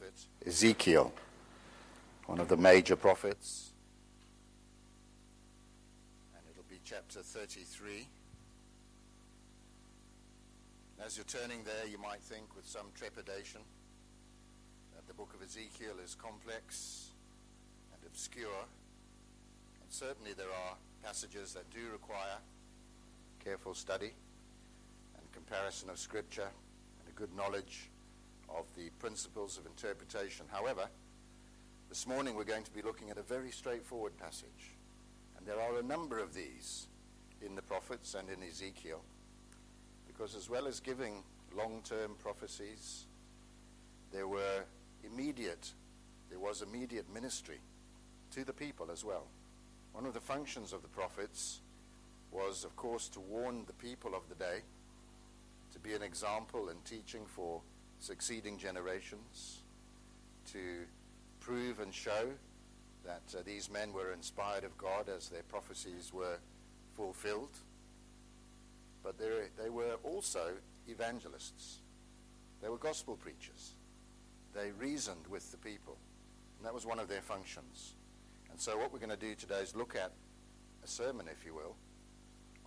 prophet Ezekiel, one of the major prophets. And it'll be chapter 33. As you're turning there, you might think with some trepidation that the book of Ezekiel is complex and obscure. And certainly there are passages that do require careful study and comparison of Scripture and a good knowledge of the principles of interpretation. However, this morning we're going to be looking at a very straightforward passage. And there are a number of these in the prophets and in Ezekiel. Because as well as giving long-term prophecies, there were immediate, there was immediate ministry to the people as well. One of the functions of the prophets was, of course, to warn the people of the day, to be an example and teaching for succeeding generations, to prove and show that uh, these men were inspired of God as their prophecies were fulfilled but they were also evangelists. They were gospel preachers. They reasoned with the people, and that was one of their functions. And so, what we're going to do today is look at a sermon, if you will,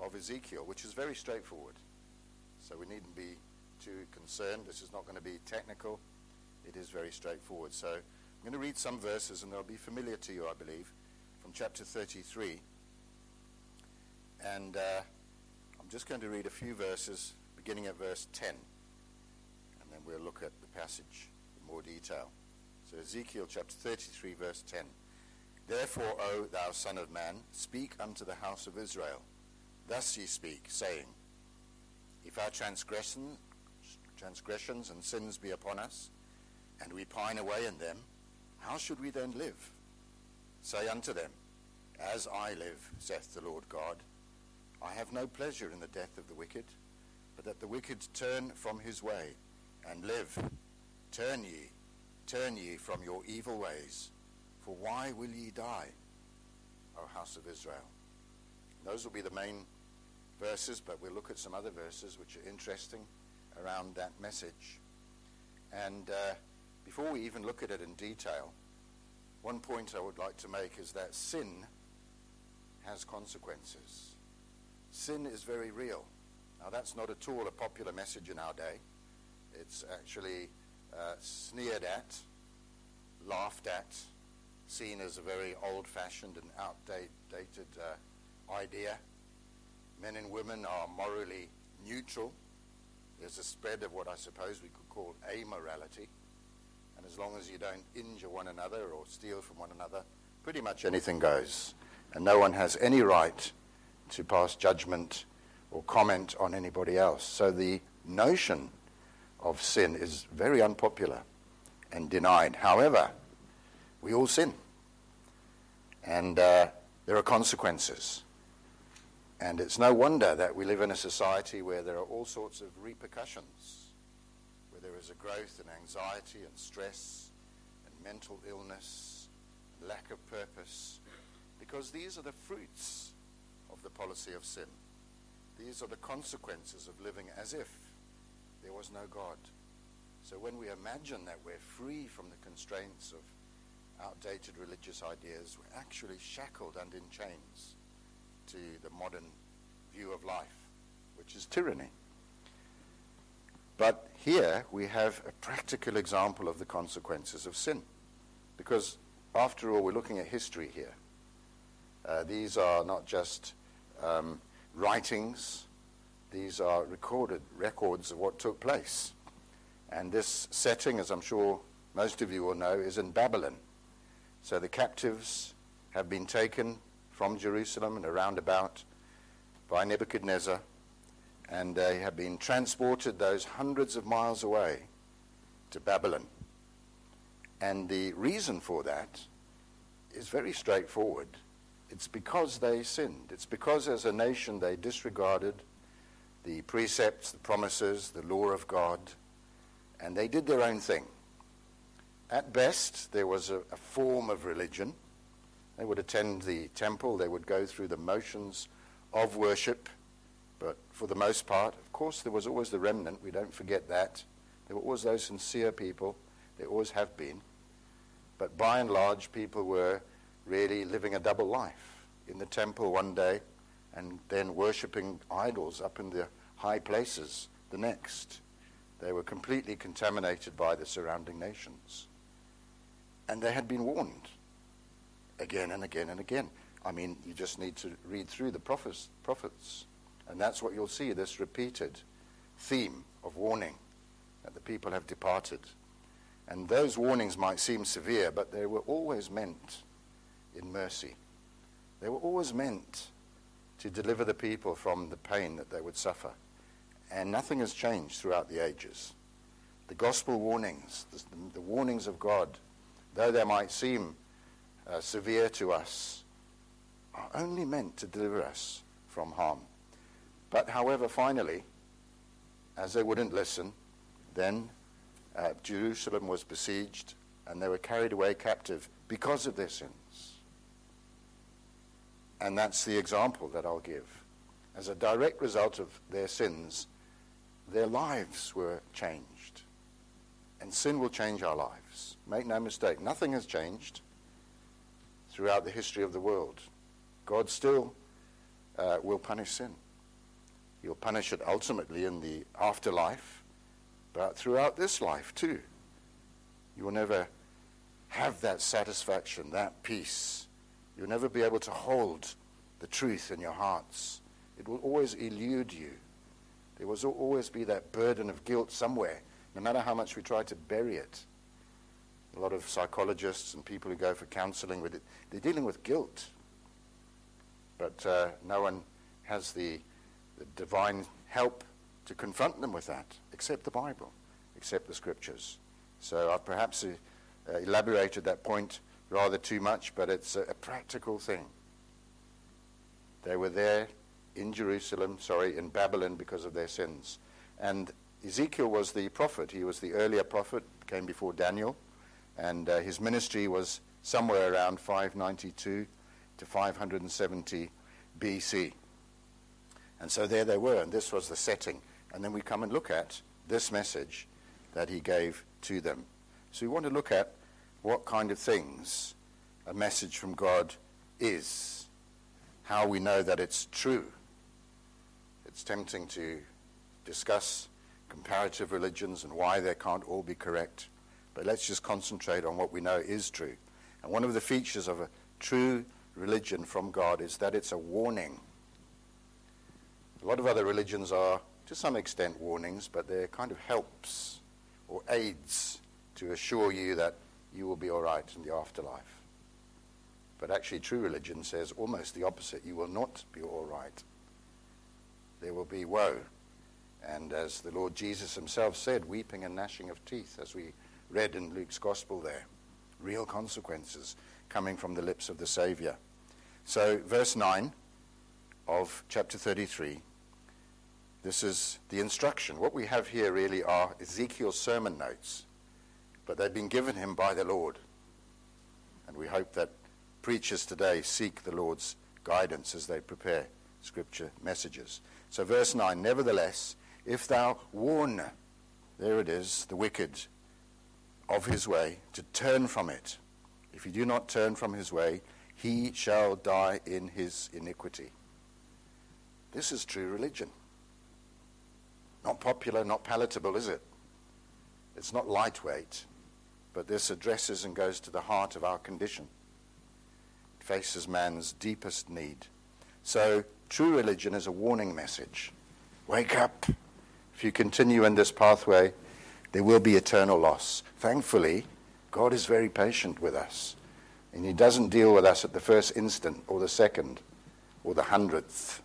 of Ezekiel, which is very straightforward. So, we needn't be concerned. This is not going to be technical, it is very straightforward. So, I'm going to read some verses, and they'll be familiar to you, I believe, from chapter 33. And. Uh, I'm just going to read a few verses, beginning at verse 10, and then we'll look at the passage in more detail. So, Ezekiel chapter 33, verse 10. Therefore, O thou Son of Man, speak unto the house of Israel. Thus ye speak, saying, If our transgression, transgressions and sins be upon us, and we pine away in them, how should we then live? Say unto them, As I live, saith the Lord God, I have no pleasure in the death of the wicked, but that the wicked turn from his way and live. Turn ye, turn ye from your evil ways, for why will ye die, O house of Israel? Those will be the main verses, but we'll look at some other verses which are interesting around that message. And uh, before we even look at it in detail, one point I would like to make is that sin has consequences sin is very real. Now, that's not at all a popular message in our day. It's actually uh, sneered at, laughed at, seen as a very old fashioned and outdated uh, idea. Men and women are morally neutral. There's a spread of what I suppose we could call amorality. And as long as you don't injure one another or steal from one another, pretty much anything goes. And no one has any right to pass judgment or comment on anybody else. So the notion of sin is very unpopular and denied. However, we all sin. And uh, there are consequences. And it's no wonder that we live in a society where there are all sorts of repercussions, where there is a growth in anxiety and stress and mental illness, and lack of purpose, because these are the fruits of the policy of sin. These are the consequences of living as if there was no God. So when we imagine that we're free from the constraints of outdated religious ideas, we're actually shackled and in chains to the modern view of life, which is tyranny. But here we have a practical example of the consequences of sin. Because after all, we're looking at history here. Uh, these are not just um, writings. These are recorded records of what took place. And this setting, as I'm sure most of you will know, is in Babylon. So the captives have been taken from Jerusalem and around about by Nebuchadnezzar, and they have been transported those hundreds of miles away to Babylon. And the reason for that is very straightforward. It's because they sinned. It's because as a nation they disregarded the precepts, the promises, the law of God, and they did their own thing. At best, there was a, a form of religion. They would attend the temple, they would go through the motions of worship, but for the most part, of course, there was always the remnant. We don't forget that. There were always those sincere people They always have been. But by and large, people were really living a double life in the temple one day and then worshipping idols up in the high places the next. They were completely contaminated by the surrounding nations. And they had been warned again and again and again. I mean, you just need to read through the prophets, prophets and that's what you'll see this repeated theme of warning that the people have departed. And those warnings might seem severe, but they were always meant in mercy. They were always meant to deliver the people from the pain that they would suffer. And nothing has changed throughout the ages. The gospel warnings, the, the warnings of God, though they might seem uh, severe to us, are only meant to deliver us from harm. But, however, finally, as they wouldn't listen, then uh, Jerusalem was besieged and they were carried away captive because of their sins. And that's the example that I'll give. As a direct result of their sins, their lives were changed. And sin will change our lives. Make no mistake, nothing has changed throughout the history of the world. God still uh, will punish sin. He'll punish it ultimately in the afterlife, but throughout this life too. You will never have that satisfaction, that peace. You'll never be able to hold the truth in your hearts. It will always elude you. There will always be that burden of guilt somewhere, no matter how much we try to bury it. A lot of psychologists and people who go for counseling with it, they're dealing with guilt. But uh, no one has the the divine help to confront them with that, except the Bible, except the scriptures. So I've perhaps uh, elaborated that point rather too much, but it's a, a practical thing. They were there in Jerusalem, sorry, in Babylon because of their sins. And Ezekiel was the prophet. He was the earlier prophet, came before Daniel, and uh, his ministry was somewhere around 592 to 570 BC. And so there they were, and this was the setting. And then we come and look at this message that he gave to them. So we want to look at what kind of things a message from God is, how we know that it's true. It's tempting to discuss comparative religions and why they can't all be correct, but let's just concentrate on what we know is true. And one of the features of a true religion from God is that it's a warning a lot of other religions are, to some extent, warnings, but they're kind of helps or aids to assure you that you will be all right in the afterlife. But actually, true religion says almost the opposite. You will not be all right. There will be woe. And as the Lord Jesus himself said, weeping and gnashing of teeth, as we read in Luke's gospel there. Real consequences coming from the lips of the Savior. So, verse 9 of chapter 33 this is the instruction. What we have here really are Ezekiel's sermon notes, but they've been given him by the Lord. And we hope that preachers today seek the Lord's guidance as they prepare scripture messages. So, verse 9 Nevertheless, if thou warn, there it is, the wicked of his way, to turn from it, if he do not turn from his way, he shall die in his iniquity. This is true religion. Not popular, not palatable, is it? It's not lightweight, but this addresses and goes to the heart of our condition. It faces man's deepest need. So, true religion is a warning message. Wake up. If you continue in this pathway, there will be eternal loss. Thankfully, God is very patient with us. And He doesn't deal with us at the first instant or the second or the hundredth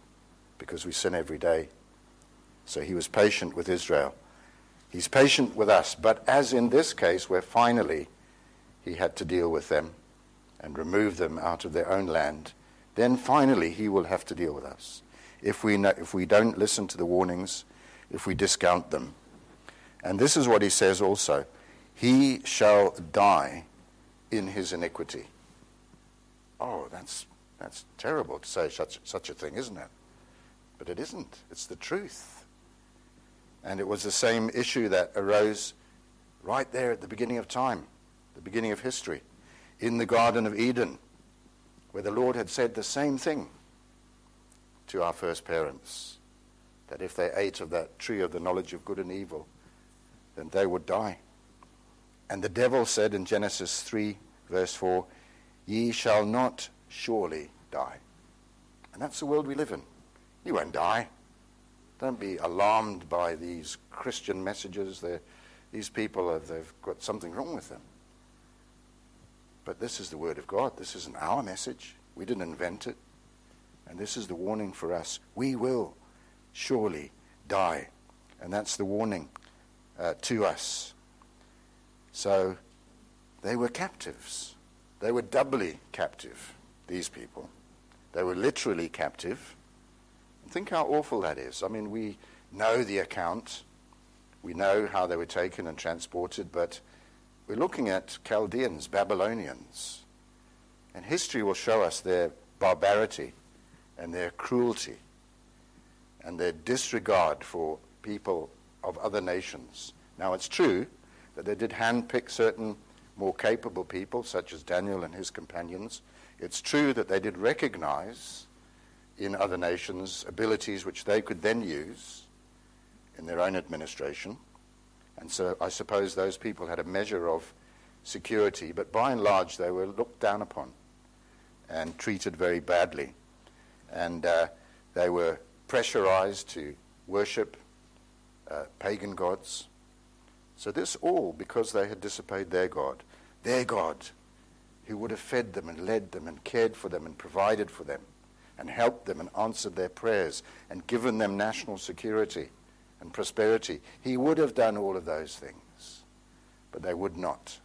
because we sin every day. So he was patient with Israel. He's patient with us. But as in this case, where finally he had to deal with them and remove them out of their own land, then finally he will have to deal with us. If we, know, if we don't listen to the warnings, if we discount them. And this is what he says also He shall die in his iniquity. Oh, that's, that's terrible to say such, such a thing, isn't it? But it isn't. It's the truth. And it was the same issue that arose right there at the beginning of time, the beginning of history, in the Garden of Eden, where the Lord had said the same thing to our first parents that if they ate of that tree of the knowledge of good and evil, then they would die. And the devil said in Genesis 3, verse 4, Ye shall not surely die. And that's the world we live in. You won't die. Don't be alarmed by these Christian messages. They're, these people, have, they've got something wrong with them. But this is the Word of God. This isn't our message. We didn't invent it. And this is the warning for us. We will surely die. And that's the warning uh, to us. So they were captives. They were doubly captive, these people. They were literally captive. Think how awful that is. I mean, we know the account. We know how they were taken and transported, but we're looking at Chaldeans, Babylonians. And history will show us their barbarity and their cruelty and their disregard for people of other nations. Now, it's true that they did handpick certain more capable people, such as Daniel and his companions. It's true that they did recognize in other nations abilities which they could then use in their own administration. And so I suppose those people had a measure of security, but by and large they were looked down upon and treated very badly. And uh, they were pressurized to worship uh, pagan gods. So, this all because they had disobeyed their God, their God, who would have fed them and led them and cared for them and provided for them and helped them and answered their prayers and given them national security and prosperity. He would have done all of those things, but they would not.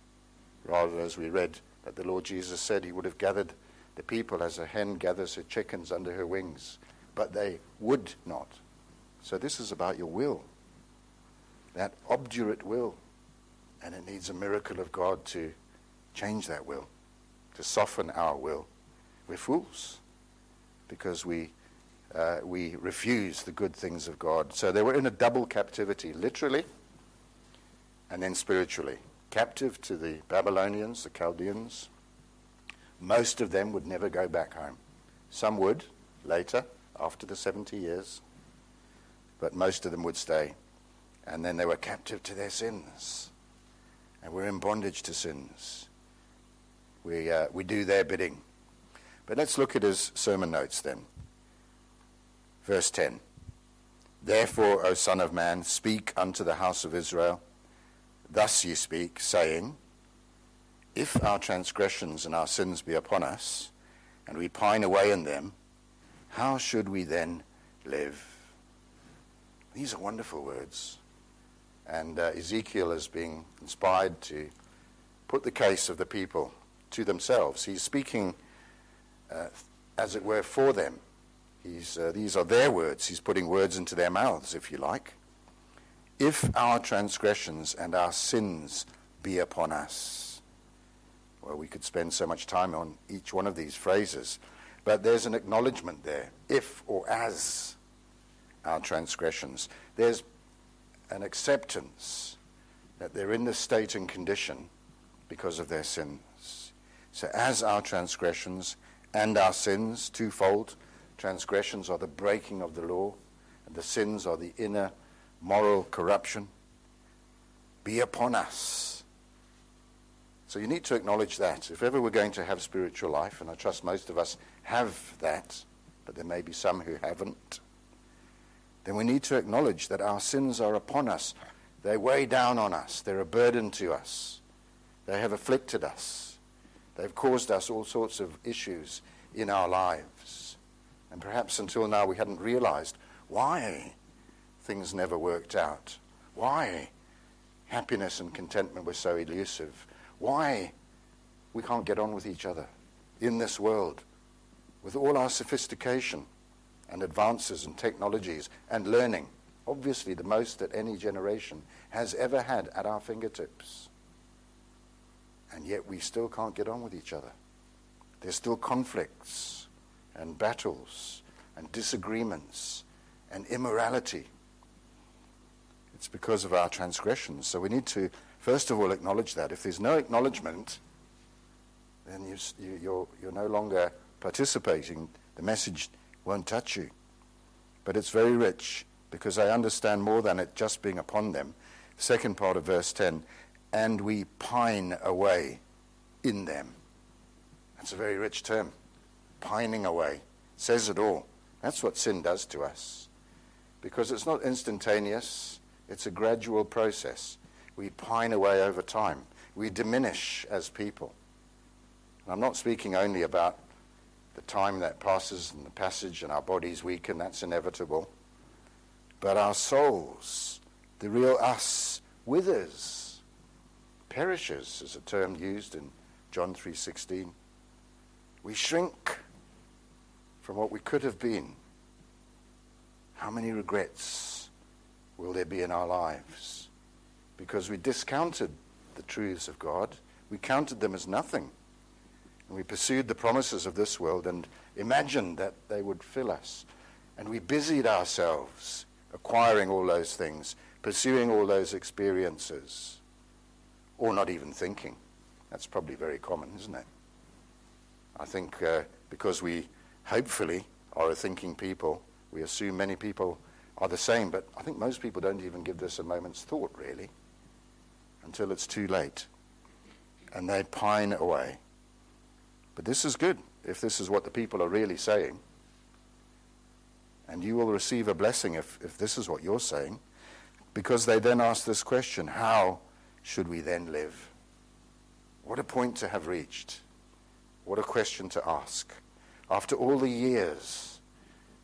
Rather, as we read, that the Lord Jesus said he would have gathered the people as a hen gathers her chickens under her wings, but they would not. So this is about your will, that obdurate will, and it needs a miracle of God to change that will, to soften our will. We're fools because we, uh, we refuse the good things of God. So they were in a double captivity, literally and then spiritually. Captive to the Babylonians, the Chaldeans. Most of them would never go back home. Some would later, after the 70 years, but most of them would stay. And then they were captive to their sins. And we're in bondage to sins. We, uh, we do their bidding. But let's look at his sermon notes then. Verse 10 Therefore, O Son of Man, speak unto the house of Israel. Thus ye speak, saying, If our transgressions and our sins be upon us, and we pine away in them, how should we then live? These are wonderful words. And uh, Ezekiel is being inspired to put the case of the people to themselves. He's speaking uh, as it were, for them. He's, uh, these are their words. He's putting words into their mouths, if you like. If our transgressions and our sins be upon us. Well, we could spend so much time on each one of these phrases, but there's an acknowledgement there. If or as our transgressions. There's an acceptance that they're in this state and condition because of their sins. So, as our transgressions and our sins, twofold. Transgressions are the breaking of the law, and the sins are the inner moral corruption. Be upon us. So you need to acknowledge that. If ever we're going to have spiritual life, and I trust most of us have that, but there may be some who haven't, then we need to acknowledge that our sins are upon us. They weigh down on us. They're a burden to us. They have afflicted us. They've caused us all sorts of issues in our lives. And perhaps until now we hadn't realized why things never worked out, why happiness and contentment were so elusive, why we can't get on with each other in this world with all our sophistication and advances and technologies and learning. Obviously, the most that any generation has ever had at our fingertips and yet we still can't get on with each other. There's still conflicts and battles and disagreements and immorality. It's because of our transgressions. So we need to First of all, acknowledge that. If there's no acknowledgement, then you, you, you're, you're no longer participating. The message won't touch you. But it's very rich because I understand more than it just being upon them. Second part of verse 10 and we pine away in them. That's a very rich term. Pining away. says it all. That's what sin does to us. Because it's not instantaneous, it's a gradual process. We pine away over time. We diminish as people. And I'm not speaking only about the time that passes and the passage and our bodies weaken, that's inevitable. But our souls, the real us, withers perishes is a term used in John 3:16. We shrink from what we could have been. How many regrets will there be in our lives because we discounted the truths of God, we counted them as nothing. And we pursued the promises of this world and imagined that they would fill us. And we busied ourselves acquiring all those things, pursuing all those experiences or not even thinking. That's probably very common, isn't it? I think uh, because we hopefully are a thinking people, we assume many people are the same, but I think most people don't even give this a moment's thought, really, until it's too late. And they pine away. But this is good if this is what the people are really saying. And you will receive a blessing if, if this is what you're saying, because they then ask this question How should we then live? What a point to have reached. What a question to ask. After all the years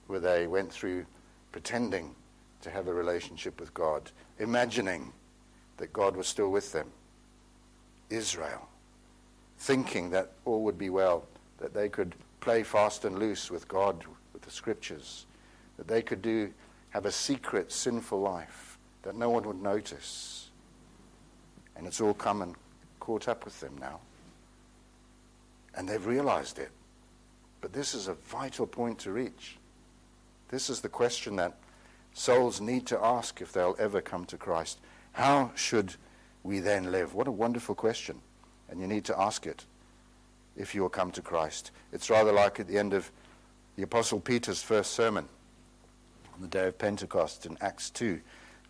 where they went through pretending to have a relationship with God, imagining that God was still with them, Israel, thinking that all would be well, that they could play fast and loose with God, with the scriptures, that they could do, have a secret, sinful life that no one would notice and it's all come and caught up with them now. And they've realized it. But this is a vital point to reach. This is the question that souls need to ask if they'll ever come to Christ. How should we then live? What a wonderful question. And you need to ask it if you will come to Christ. It's rather like at the end of the Apostle Peter's first sermon on the day of Pentecost in Acts 2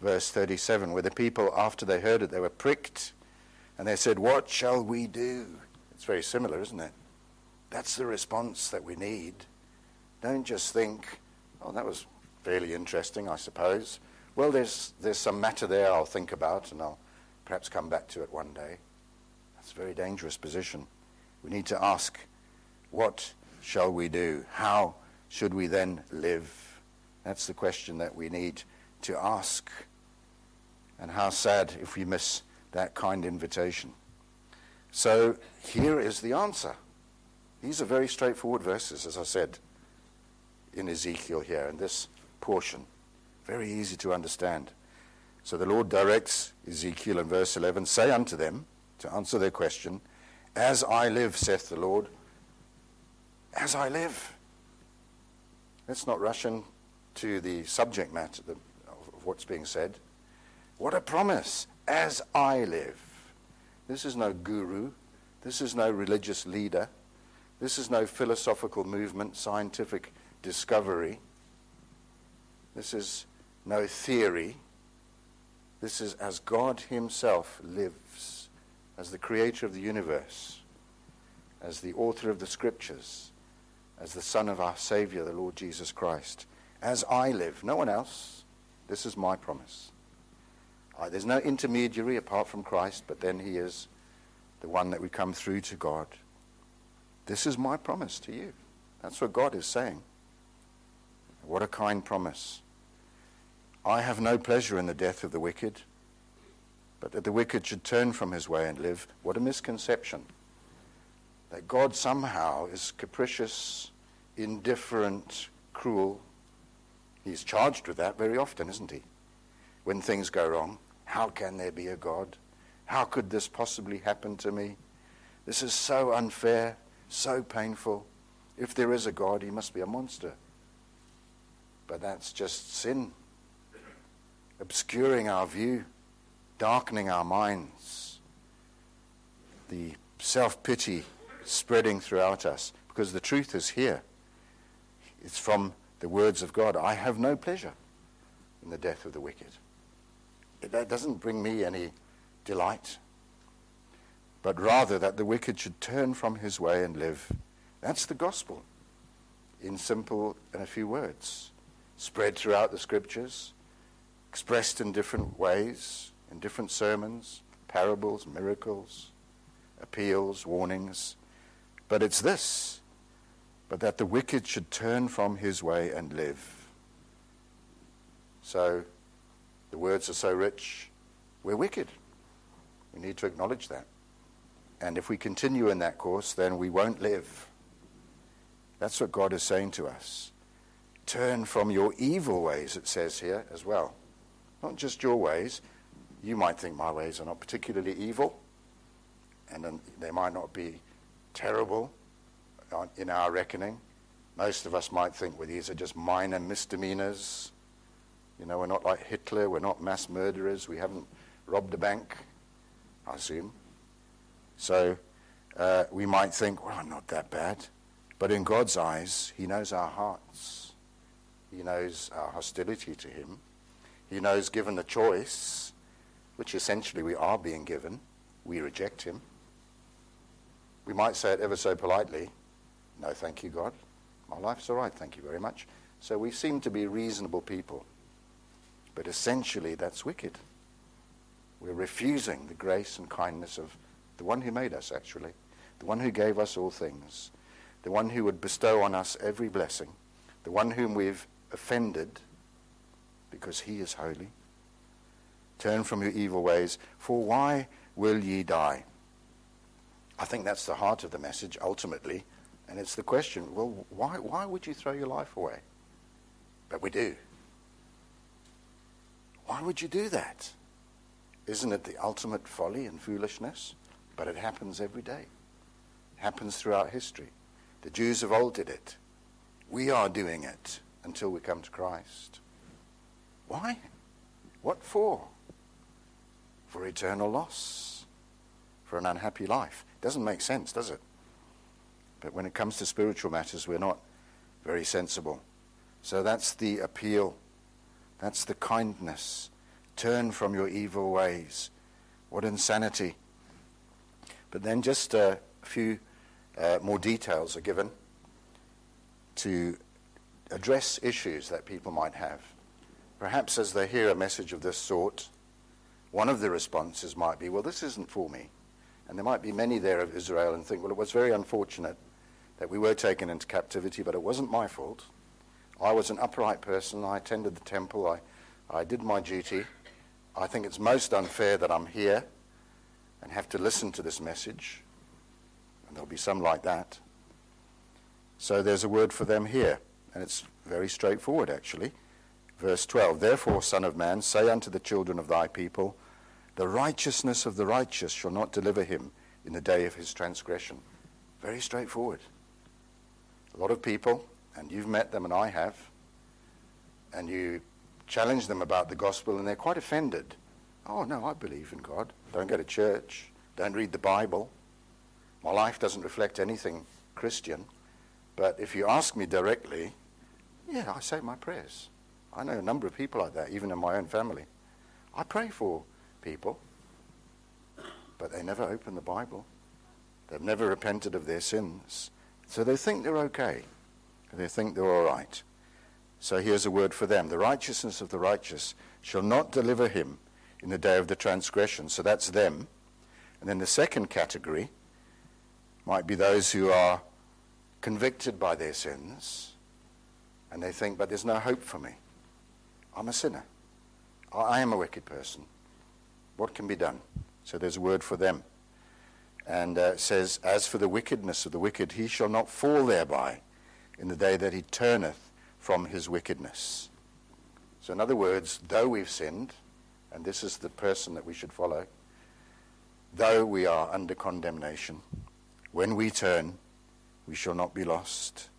verse 37, where the people, after they heard it, they were pricked and they said, What shall we do? It's very similar, isn't it? That's the response that we need. Don't just think, Oh, that was fairly interesting, I suppose. Well, there's, there's some matter there I'll think about and I'll perhaps come back to it one day. That's a very dangerous position. We need to ask, What shall we do? How should we then live? That's the question that we need to ask. And how sad if we miss that kind invitation. So here is the answer. These are very straightforward verses, as I said, in Ezekiel here, in this portion. Very easy to understand. So the Lord directs Ezekiel in verse 11 Say unto them, to answer their question, As I live, saith the Lord, as I live. Let's not rush into the subject matter of what's being said. What a promise. As I live. This is no guru. This is no religious leader. This is no philosophical movement, scientific discovery. This is no theory. This is as God Himself lives, as the creator of the universe, as the author of the scriptures, as the Son of our Savior, the Lord Jesus Christ. As I live, no one else. This is my promise. Uh, there's no intermediary apart from Christ, but then he is the one that we come through to God. This is my promise to you. That's what God is saying. What a kind promise. I have no pleasure in the death of the wicked, but that the wicked should turn from his way and live. What a misconception. That God somehow is capricious, indifferent, cruel. He's charged with that very often, isn't he? When things go wrong. How can there be a God? How could this possibly happen to me? This is so unfair, so painful. If there is a God, he must be a monster. But that's just sin, obscuring our view darkening our minds, the self pity spreading throughout us, because the truth is here. It's from the words of God. I have no pleasure in the death of the wicked. That doesn't bring me any delight, but rather that the wicked should turn from his way and live. That's the gospel in simple and a few words, spread throughout the scriptures, expressed in different ways, in different sermons, parables, miracles, appeals, warnings. But it's this, but that the wicked should turn from his way and live. So the words are so rich, we're wicked. We need to acknowledge that. And if we continue in that course, then we won't live. That's what God is saying to us. Turn from your evil ways, it says here as well. Not just your ways. You might think my ways are not particularly evil, and they might not be terrible in our reckoning. Most of us might think, well, these are just minor misdemeanors. You know, we're not like Hitler, we're not mass murderers, we haven't robbed a bank, I assume. So uh, we might think, well, I'm not that bad. But in God's eyes, He knows our hearts. He knows our hostility to Him. He knows, given the choice, which essentially we are being given, we reject Him. We might say it ever so politely No, thank you, God. My life's all right, thank you very much. So we seem to be reasonable people. But essentially, that's wicked. We're refusing the grace and kindness of the one who made us, actually, the one who gave us all things, the one who would bestow on us every blessing, the one whom we've offended because he is holy. Turn from your evil ways, for why will ye die? I think that's the heart of the message ultimately. And it's the question well, why, why would you throw your life away? But we do. Why would you do that? Isn't it the ultimate folly and foolishness? But it happens every day. It happens throughout history. The Jews of old did it. We are doing it until we come to Christ. Why? What for? For eternal loss. For an unhappy life. It Doesn't make sense, does it? But when it comes to spiritual matters, we're not very sensible. So that's the appeal. That's the kindness. Turn from your evil ways. What insanity. But then just a few uh, more details are given to address issues that people might have. Perhaps as they hear a message of this sort, one of the responses might be, well, this isn't for me. And there might be many there of Israel and think, well, it was very unfortunate that we were taken into captivity, but it wasn't my fault. I was an upright person. I attended the temple. I, I did my duty. I think it's most unfair that I'm here and have to listen to this message. And there'll be some like that. So there's a word for them here. And it's very straightforward, actually. Verse 12 Therefore, Son of Man, say unto the children of thy people, The righteousness of the righteous shall not deliver him in the day of his transgression. Very straightforward. A lot of people, and you've met them, and I have, and you challenge them about the gospel, and they're quite offended. Oh, no, I believe in God. Don't go to church. Don't read the Bible. My life doesn't reflect anything Christian. But if you ask me directly, yeah, I say my prayers. I know a number of people like that, even in my own family. I pray for people, but they never open the Bible. They've never repented of their sins. So they think they're okay. They think they're all right. So here's a word for them. The righteousness of the righteous shall not deliver him in the day of the transgression. So that's them. And then the second category might be those who are convicted by their sins and they think, but there's no hope for me. I'm a sinner. I am a wicked person. What can be done? So there's a word for them. And uh, says, As for the wickedness of the wicked, he shall not fall thereby in the day that he turneth from his wickedness. So, in other words, though we've sinned, and this is the person that we should follow, though we are under condemnation, when we turn, we shall not be lost.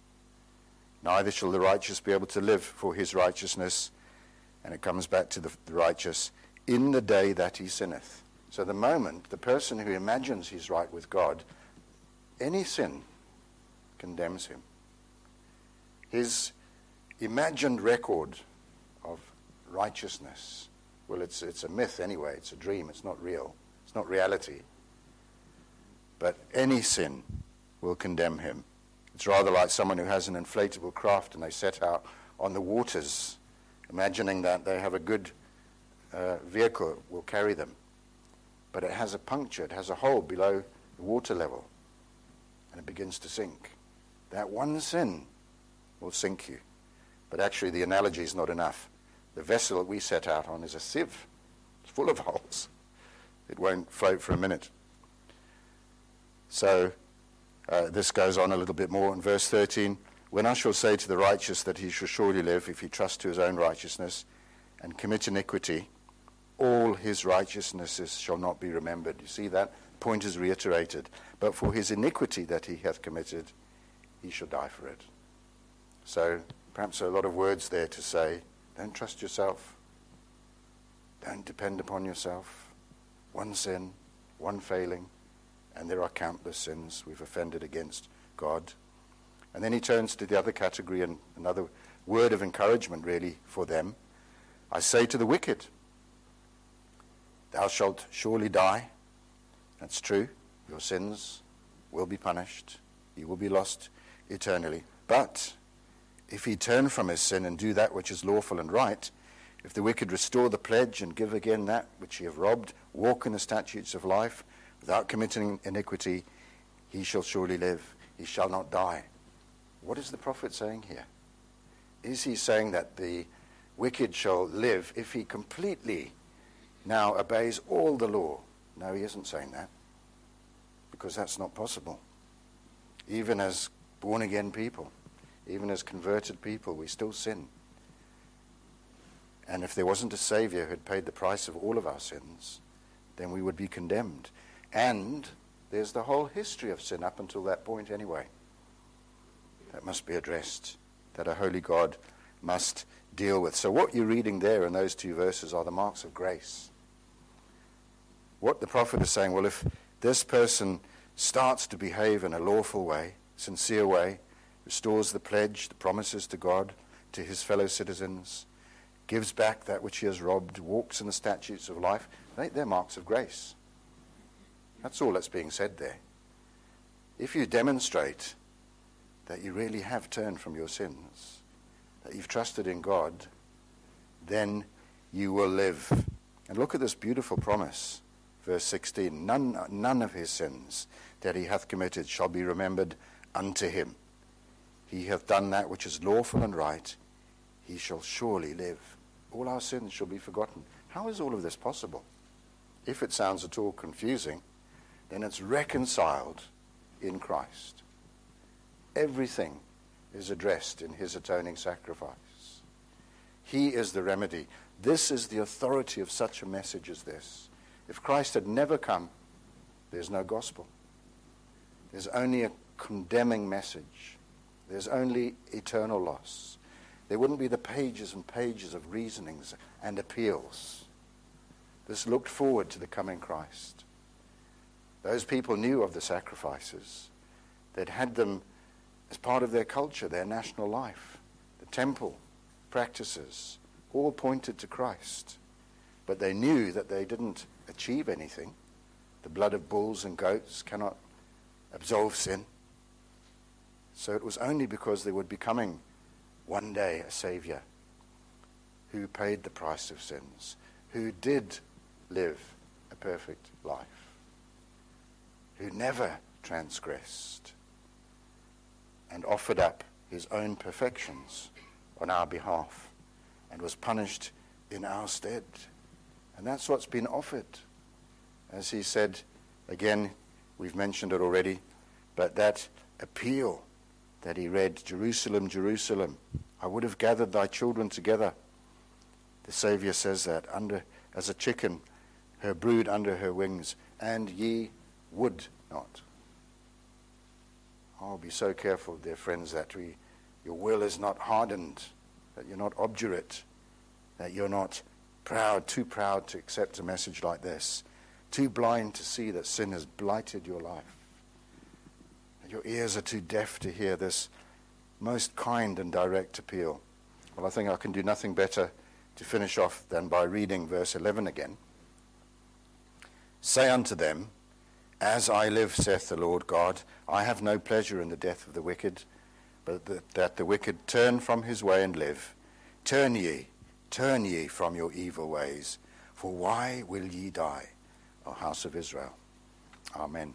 Neither shall the righteous be able to live for his righteousness. And it comes back to the, righteous. in the day that he sinneth. So the moment the person who imagines he's right with God, any sin condemns him. His imagined record of righteousness, well, it's, it's a myth anyway, it's a dream, it's not real, it's not reality. But any sin will condemn him. It's rather like someone who has an inflatable craft and they set out on the waters, imagining that they have a good uh, vehicle will carry them. But it has a puncture, it has a hole below the water level, and it begins to sink. That one sin will sink you. But actually, the analogy is not enough. The vessel that we set out on is a sieve, it's full of holes. It won't float for a minute. So, uh, this goes on a little bit more in verse 13. When I shall say to the righteous that he shall surely live if he trust to his own righteousness and commit iniquity, all his righteousnesses shall not be remembered. You see that point is reiterated. But for his iniquity that he hath committed, he shall die for it. So perhaps a lot of words there to say, don't trust yourself. Don't depend upon yourself. One sin, one failing, and there are countless sins we've offended against God. And then he turns to the other category and another word of encouragement, really, for them. I say to the wicked, Thou shalt surely die. That's true. Your sins will be punished. You will be lost eternally. But if he turn from his sin and do that which is lawful and right, if the wicked restore the pledge and give again that which he have robbed, walk in the statutes of life, without committing iniquity, he shall surely live. He shall not die. What is the prophet saying here? Is he saying that the wicked shall live if he completely now obeys all the law? No, he isn't saying that. Because that's not possible. Even as born again people, even as converted people, we still sin. And if there wasn't a Savior who had paid the price of all of our sins, then we would be condemned. And there's the whole history of sin up until that point, anyway. That must be addressed, that a holy God must deal with. So, what you're reading there in those two verses are the marks of grace. What the prophet is saying, well, if this person starts to behave in a lawful way, sincere way, restores the pledge, the promises to God, to his fellow citizens, gives back that which he has robbed, walks in the statutes of life, they're marks of grace. That's all that's being said there. If you demonstrate that you really have turned from your sins, that you've trusted in God, then you will live. And look at this beautiful promise, verse 16 none, none of his sins that he hath committed shall be remembered unto him. He hath done that which is lawful and right, he shall surely live. All our sins shall be forgotten. How is all of this possible? If it sounds at all confusing, then it's reconciled in Christ. Everything is addressed in his atoning sacrifice. He is the remedy. This is the authority of such a message as this. If Christ had never come, there's no gospel. There's only a condemning message. There's only eternal loss. There wouldn't be the pages and pages of reasonings and appeals. This looked forward to the coming Christ. Those people knew of the sacrifices. They'd had them as part of their culture, their national life. The temple practices all pointed to Christ. But they knew that they didn't achieve anything. The blood of bulls and goats cannot absolve sin. So it was only because they would be coming one day a Savior who paid the price of sins, who did live a perfect life who never transgressed and offered up his own perfections on our behalf and was punished in our stead. And that's what's been offered. As he said, again, we've mentioned it already, but that appeal that he read, Jerusalem, Jerusalem, I would have gathered thy children together. The Savior says that, under as a chicken, her brood under her wings, and ye would not. Oh, be so careful, dear friends, that we, your will is not hardened, that you're not obdurate, that you're not proud, too proud to accept a message like this, too blind to see that sin has blighted your life. That your ears are too deaf to hear this most kind and direct appeal. Well, I think I can do nothing better to finish off than by reading verse 11 again. Say unto them, As I live, saith the Lord God, I have no pleasure in the death of the wicked, but that the wicked turn from his way and live. Turn ye, turn ye from your evil ways, for why will ye die, O house of Israel? Amen.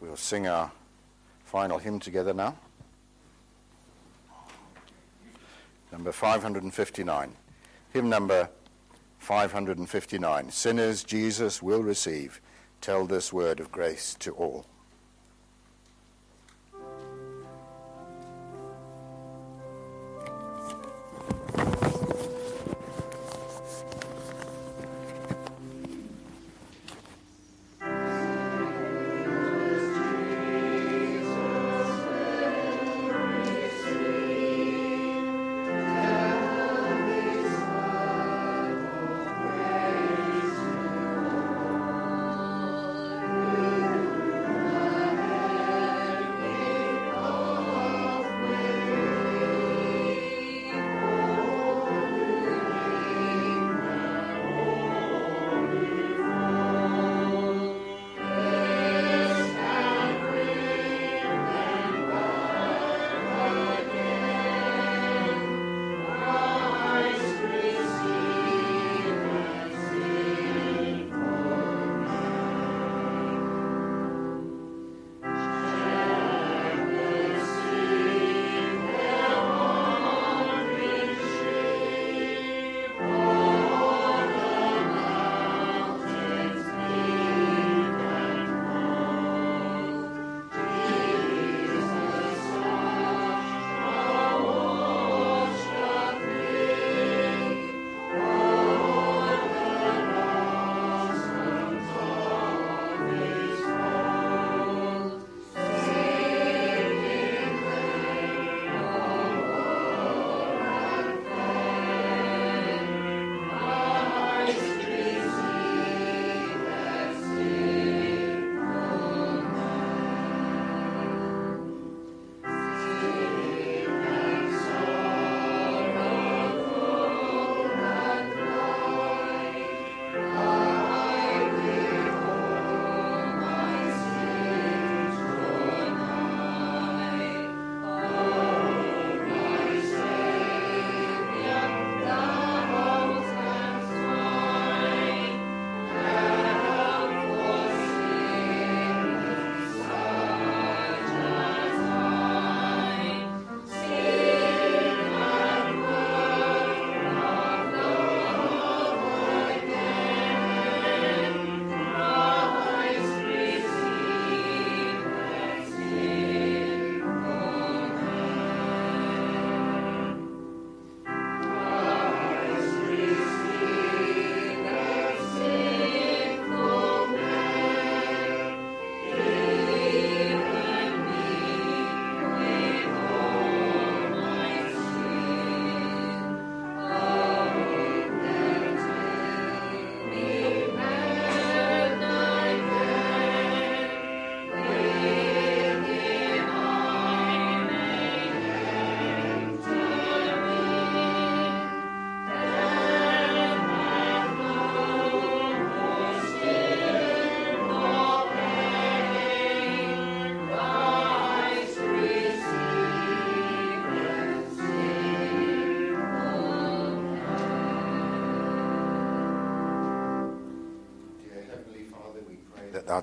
We'll sing our final hymn together now. Number 559. Hymn number 559. Sinners Jesus will receive. Tell this word of grace to all.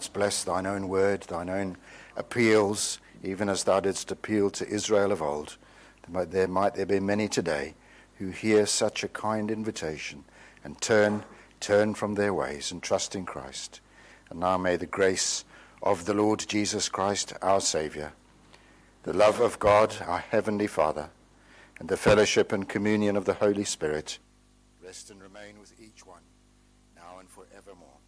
Bless thine own word, thine own appeals, even as thou didst appeal to Israel of old. There might there be many today who hear such a kind invitation and turn, turn from their ways and trust in Christ. And now may the grace of the Lord Jesus Christ, our Saviour, the love of God, our Heavenly Father, and the fellowship and communion of the Holy Spirit rest and remain with each one, now and forevermore.